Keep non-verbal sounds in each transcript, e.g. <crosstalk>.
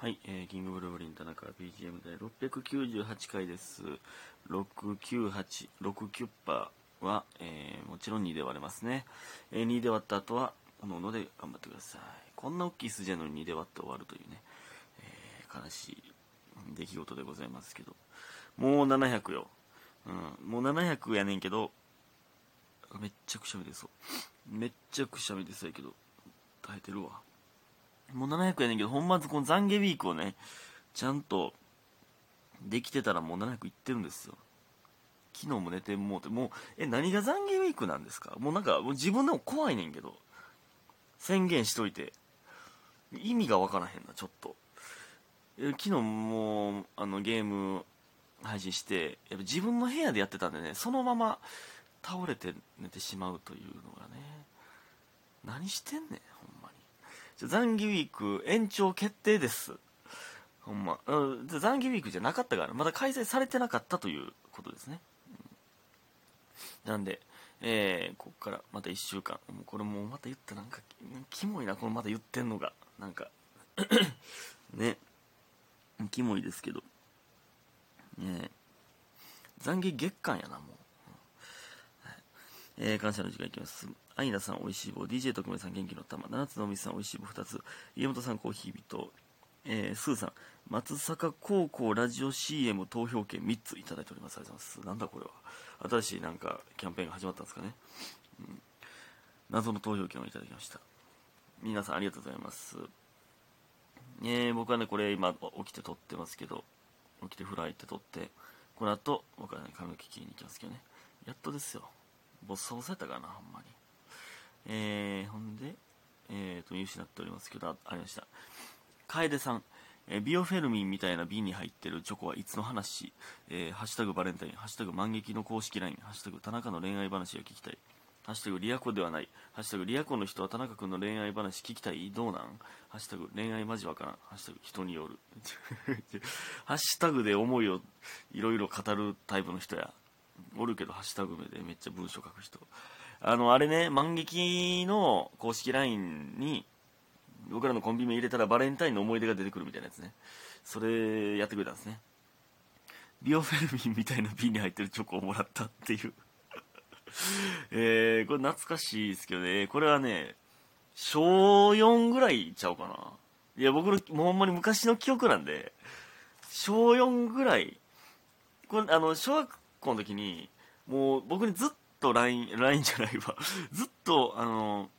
はい、えー、キングブルーブリン田中 BGM で698回です。698、69パーは、えーもちろん2で割れますね。えー2で割った後は、おのおので頑張ってください。こんな大きい数字なのに2で割って終わるというね、えー悲しい出来事でございますけど。もう700よ。うん、もう700やねんけど、めっちゃくしゃみ出そう。めっちゃくしゃみ出そうやけど、耐えてるわ。もう700やねんけど、ほんまずこの懺悔ウィークをね、ちゃんとできてたらもう700いってるんですよ。昨日も寝てもうて、もう、え、何が懺悔ウィークなんですか？もうなんか、もう自分でも怖いねんけど、宣言しといて、意味がわからへんな、ちょっと。昨日も、あの、ゲーム配信して、やっぱ自分の部屋でやってたんでね、そのまま倒れて寝てしまうというのがね、何してんねん、ほ残業ウィーク延長決定です。ほんま。うん残業ウィークじゃなかったから、まだ開催されてなかったということですね。うんなんで、えー、ここからまた1週間。もうこれもうまた言ったなんか、キモいな、このまた言ってんのが。なんか、<coughs> ね。キモいですけど。ね懺悔月間やな、もう。えー、感謝の時間いきます。アイナさん、おいしい棒。DJ 特命さん、元気の玉。七つのみさん、おいしい棒2つ。家元さん、コーヒー人。えー、スーさん、松坂高校ラジオ CM 投票権3ついただいております。ありがとうございます。なんだこれは。新しいなんか、キャンペーンが始まったんですかね。うん、謎の投票権をいただきました。皆さん、ありがとうございます。えー、僕はね、これ今、起きて撮ってますけど、起きてフライって撮って、この後、僕はね、髪の毛切りに行きますけどね。やっとですよ。ボッサボサやったかな、ほんまに。えー、ほんで、えーと、見失っておりますけど、ありました。楓さん、えービオフェルミンみたいな瓶に入ってるチョコはいつの話、えーハッシュタグバレンタイン、ハッシュタグ万劇の公式 LINE、ハッシュタグ田中の恋愛話が聞きたい、ハッシュタグリアコではない、ハッシュタグリアコの人は田中君の恋愛話聞きたい、どうなん？ハッシュタグ恋愛マジわからん、ハッシュタグ人による。<laughs> ハッシュタグで思いをいろいろ語るタイプの人や。おるけど、ハッシュタグ名でめっちゃ文章書く人。あの、あれね、万劇の公式 LINE に、僕らのコンビ名入れたらバレンタインの思い出が出てくるみたいなやつね。それやってくれたんですね。ビオフェルミンみたいな瓶に入ってるチョコをもらったっていう。<laughs> えー、これ懐かしいですけどね、これはね、小4ぐらいちゃうかな。いや、僕の、もうほんまに昔の記憶なんで、小4ぐらい、これ、あの、小学校の時に、もう僕にずっと LINE、LINE じゃないわ、<laughs> ずっと、あの、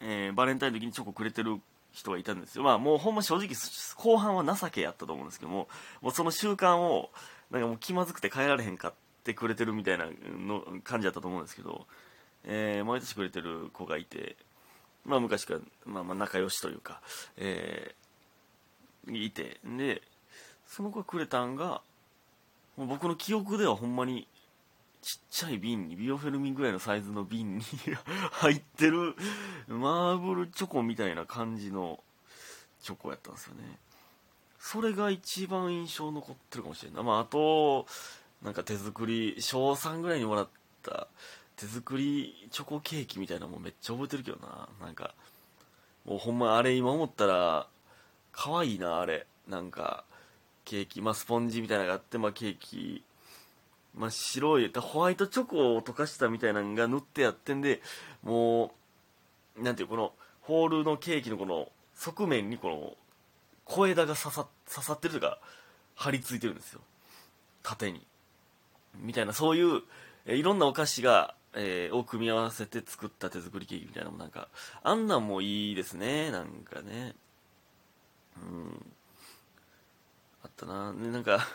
えーバレンタインの時にチョコくれてる人がいたんですよ。まあもうほんま正直後半は情けやったと思うんですけども、もうその習慣を、なんかもう気まずくて変えられへんかってくれてるみたいなの感じだったと思うんですけど、えー毎年くれてる子がいて、まあ昔から、まあまあ仲良しというか、えーいて、で、その子がくれたんが、僕の記憶ではほんまにちっちゃい瓶にビオフェルミンぐらいのサイズの瓶に入ってるマーブルチョコみたいな感じのチョコやったんですよね。それが一番印象残ってるかもしれんな。いまああとなんか手作り小3ぐらいにもらった手作りチョコケーキみたいなのもめっちゃ覚えてるけどな。なんかもうほんまあれ今思ったら可愛いなあれ。なんかケーキまあスポンジみたいなのがあってまあケーキまあ、白いホワイトチョコを溶かしたみたいなのが塗ってやってんでもうなんていうこのホールのケーキのこの側面にこの小枝が刺さ刺さってるというか張り付いてるんですよ。縦に。みたいなそういうえいろんなお菓子が、えーを組み合わせて作った手作りケーキみたいなのもなんかあんなんもいいですねなんかね。うん。ったな。でなんか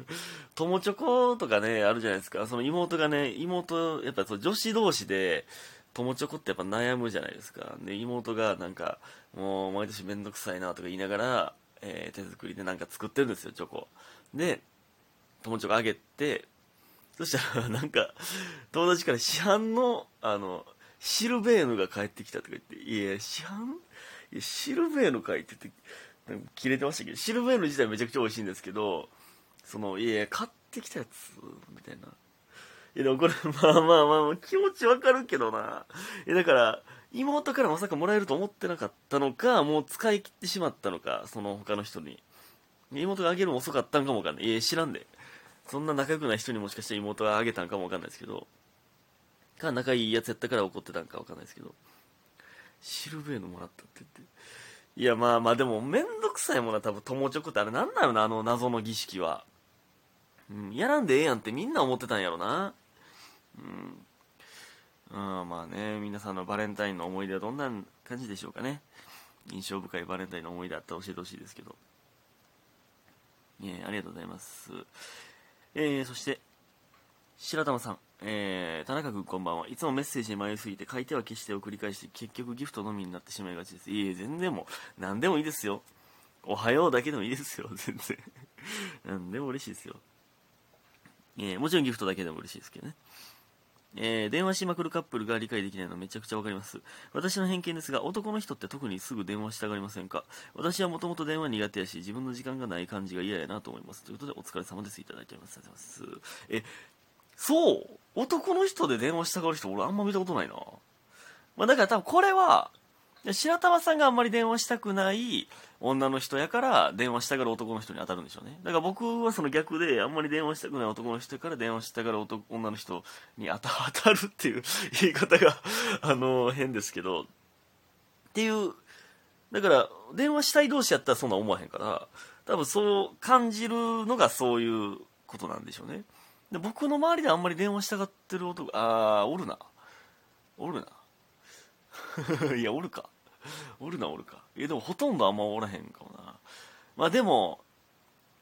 <laughs> 友チョコとかねあるじゃないですか。その妹がね妹やっぱそう女子同士で友チョコってやっぱ悩むじゃないですか。で妹がなんかもう毎年めんどくさいなとか言いながら、えー手作りでなんか作ってるんですよチョコ。で友チョコあげてそしたらなんか友達から市販のあのシルベーヌが帰ってきたとか言って「いや市販？いやシルベーヌかい」って言って切れてましたけどシルベーヌ自体めちゃくちゃ美味しいんですけどそのいや買ってきたやつみたいな。いやでもこれまあまあまあ気持ちわかるけどな。いやだから妹からまさかもらえると思ってなかったのかもう使い切ってしまったのかその他の人に。妹があげるの遅かったんかもわかんない。いや知らんで。そんな仲良くない人にもしかして妹があげたんかもわかんないですけど。か仲いいやつやったから怒ってたんかわかんないですけど。シルベーノもらったって言って。いやまあまあでもめんどくさいものは多分友チョコってあれなんなのなあの謎の儀式はうんやらんでええやんってみんな思ってたんやろなうんうん、まあね、皆さんのバレンタインの思い出はどんな感じでしょうかね。印象深いバレンタインの思い出あったら教えてほしいですけど。えー、ありがとうございます。えー、そして、白玉さん、えー、田中君こんばんは。いつもメッセージに迷いすぎて書いては消してを繰り返して結局ギフトのみになってしまいがちです。いえ、全然もう、何でもいいですよ。おはようだけでもいいですよ、<laughs> 全然。何でも嬉しいですよ。えー、もちろんギフトだけでも嬉しいですけどね。えー、電話しまくるカップルが理解できないのめちゃくちゃわかります。私の偏見ですが、男の人って特にすぐ電話したがりませんか？私はもともと電話苦手やし、自分の時間がない感じが嫌やなと思います。ということで、お疲れ様です。いただいております。ありがとうございます。え、そう。男の人で電話したがる人、俺あんま見たことないな。まあ、だから多分これは、白玉さんがあんまり電話したくない女の人やから電話したがる男の人に当たるんでしょうね。だから僕はその逆であんまり電話したくない男の人から電話したがる男女の人に <laughs> 当たるっていう言い方があの変ですけど。っていうだから電話したい同士やったらそんな思わへんから多分そう感じるのがそういうことなんでしょうね。で僕の周りであんまり電話したがってる男ああおるなおるな <laughs> いやおるかおるなおるかいやでもほとんどあんまおらへんかもなまあでも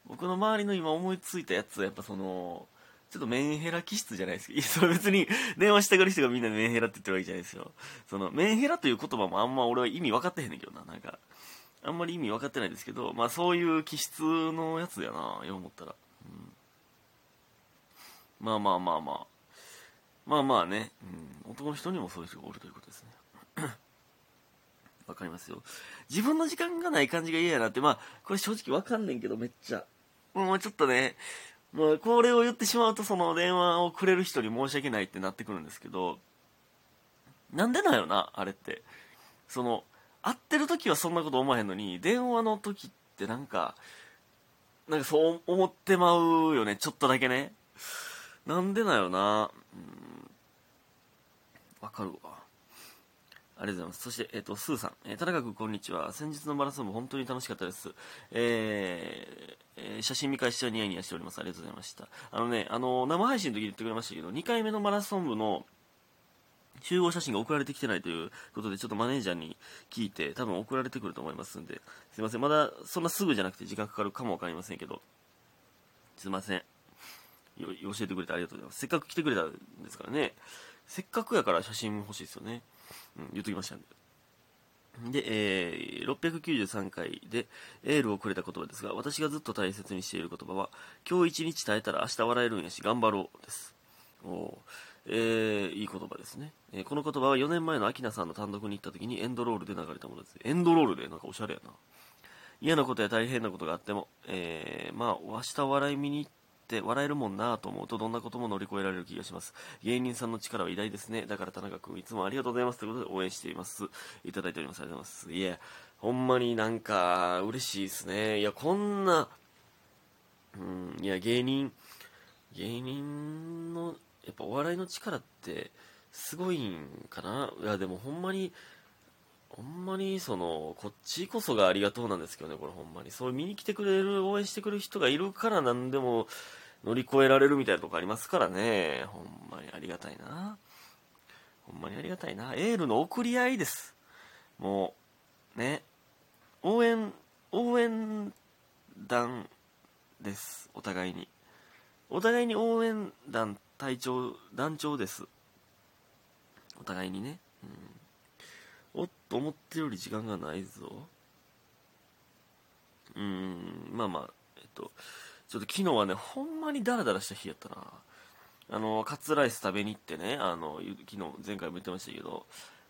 僕の周りの今思いついたやつはやっぱそのちょっとメンヘラ気質じゃないですか。いや、それ別に電話してくる人がみんなメンヘラって言ってるわけじゃないですよ。その、メンヘラという言葉もあんま俺は意味分かってへんねんけどな。なんか、あんまり意味分かってないですけど、まあそういう気質のやつやな、よう思ったら。まあまあまあまあ。まあまあね、うん、男の人にもそういう人がおるということですね。わかりますよ。自分の時間がない感じが嫌やなって、まあ、これ正直わかんねんけど、めっちゃ。もうちょっとね、もうこれを言ってしまうと、その電話をくれる人に申し訳ないってなってくるんですけど、なんでなんやろな、あれって。その、会ってる時はそんなこと思わへんのに、電話の時ってなんか、なんかそう思ってまうよね、ちょっとだけね。なんでなんやろな。うん。わかるわ。ありがとうございます。そして、えっ、ー、と、スーさん。えー、田中君、こんにちは。先日のマラソンも本当に楽しかったです。えー、えー、写真見返してはニヤニヤしております。ありがとうございました。あのね、あの、生配信の時に言ってくれましたけど、2回目のマラソン部の集合写真が送られてきてないということで、ちょっとマネージャーに聞いて、多分送られてくると思いますんで、すいません。まだそんなすぐじゃなくて時間かかるかもわかりませんけど、すいません。教えてくれてありがとうございます。せっかく来てくれたんですからね。せっかくやから写真欲しいですよね。うん、言っときましたんで。で、えー、693回でエールをくれた言葉ですが、私がずっと大切にしている言葉は、今日一日耐えたら明日笑えるんやし、頑張ろうです。おえー、いい言葉ですね、えー、この言葉は4年前のアキナさんの単独に行った時にエンドロールで流れたものです。エンドロールでなんかおしゃれやな。嫌なことや大変なことがあっても、えー、まあ、明日笑い見に行ってって笑えるもんなと思うとどんなことも乗り越えられる気がします。芸人さんの力は偉大ですね。だから田中君いつもありがとうございますということで応援しています。いただいております。ありがとうございます。いや、ほんまになんか嬉しいですね。いや、こんな、うん、いや、芸人、芸人の、やっぱお笑いの力ってすごいんかないや、でもほんまに、ほんまにそのこっちこそがありがとうなんですけどねこれほんまに。そう見に来てくれる応援してくれる人がいるから何でも乗り越えられるみたいなとこありますからね。ほんまにありがたいな。ほんまにありがたいな。エールの送り合いです。もうね。応援応援団です。お互いに。お互いに応援団隊長団長です。お互いにね。うん。おっと思ってるより時間がないぞ。うーんまあまあえっとちょっと昨日はねほんまにダラダラした日やったな。あのカツライス食べに行ってねあの昨日前回も言ってましたけど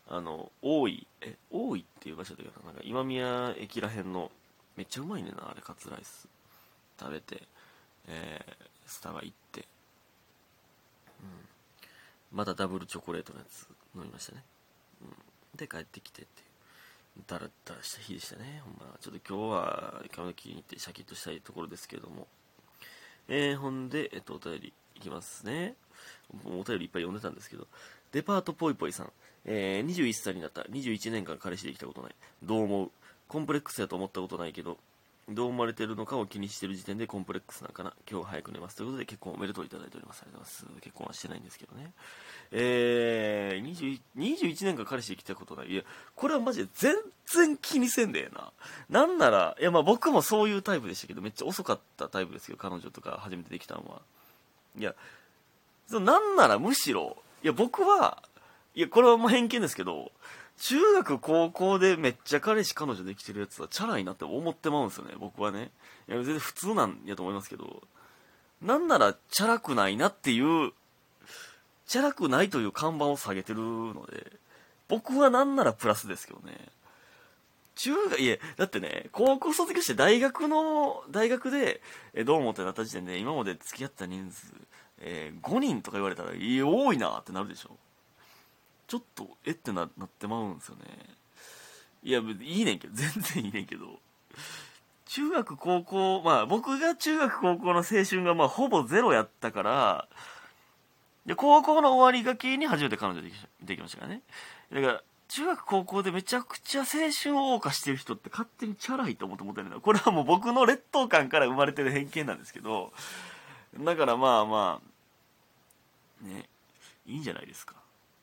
あの大井え大井っていう場所だけどなんか今宮駅らへんのめっちゃうまいねんなあれカツライス食べてえー、スタバ行って。うん。またダブルチョコレートのやつ飲みましたね。で帰ってきてっていうダラダラした日でしたね。ほんまちょっと今日は髪の気に入ってシャキッとしたいところですけども。えー、ほんで、えっと、お便りいきますね。お便りいっぱい読んでたんですけど、デパートぽいぽいさん、えー、21歳になった、21年間彼氏できたことない。どう思う？コンプレックスやと思ったことないけど、どう思われてるのかを気にしてる時点でコンプレックスなんかな。今日早く寝ます。ということで結婚おめでとういただいております。ありがとうございます。結婚はしてないんですけどね。えー、21, 21年間彼氏できたことない。いや、これはマジで全然気にせんでえな。なんなら、いやまあ僕もそういうタイプでしたけど、めっちゃ遅かったタイプですけど、彼女とか初めてできたのは。いや、そなんならむしろ、いや僕は、いやこれはもう偏見ですけど、中学高校でめっちゃ彼氏彼女できてるやつはチャラいなって思ってまうんですよね僕はね。いや全然普通なんやと思いますけど。なんならチャラくないなっていうチャラくないという看板を下げてるので僕はなんならプラスですけどね。中学いえだってね高校卒業して大学の大学でえどう思ってなった時点で今まで付き合った人数、えー、5人とか言われたらいや多いなってなるでしょ。ちょっとえってななってまうんですよね。いやいいねんけど全然いいねんけど。中学高校まあ僕が中学高校の青春がまあほぼゼロやったからで高校の終わりがけに初めて彼女できできましたからね。だから中学高校でめちゃくちゃ青春を謳歌してる人って勝手にチャラいと思って思ってるんだこれはもう僕の劣等感から生まれてる偏見なんですけど。だからまあまあねいいんじゃないですか。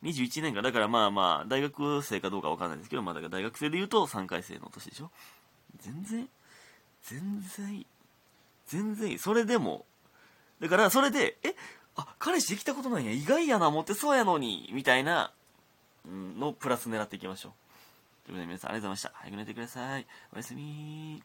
21年間、だからまあまあ、大学生かどうかわかんないですけど、まあだから大学生で言うと3回生の年でしょ？全然、全然いい。全然いい。それでも、だからそれで、え、あ、彼氏できたことないや、意外やな、モテそうやのに、みたいな、のプラス狙っていきましょう。ということで皆さんありがとうございました。早く寝てください。おやすみ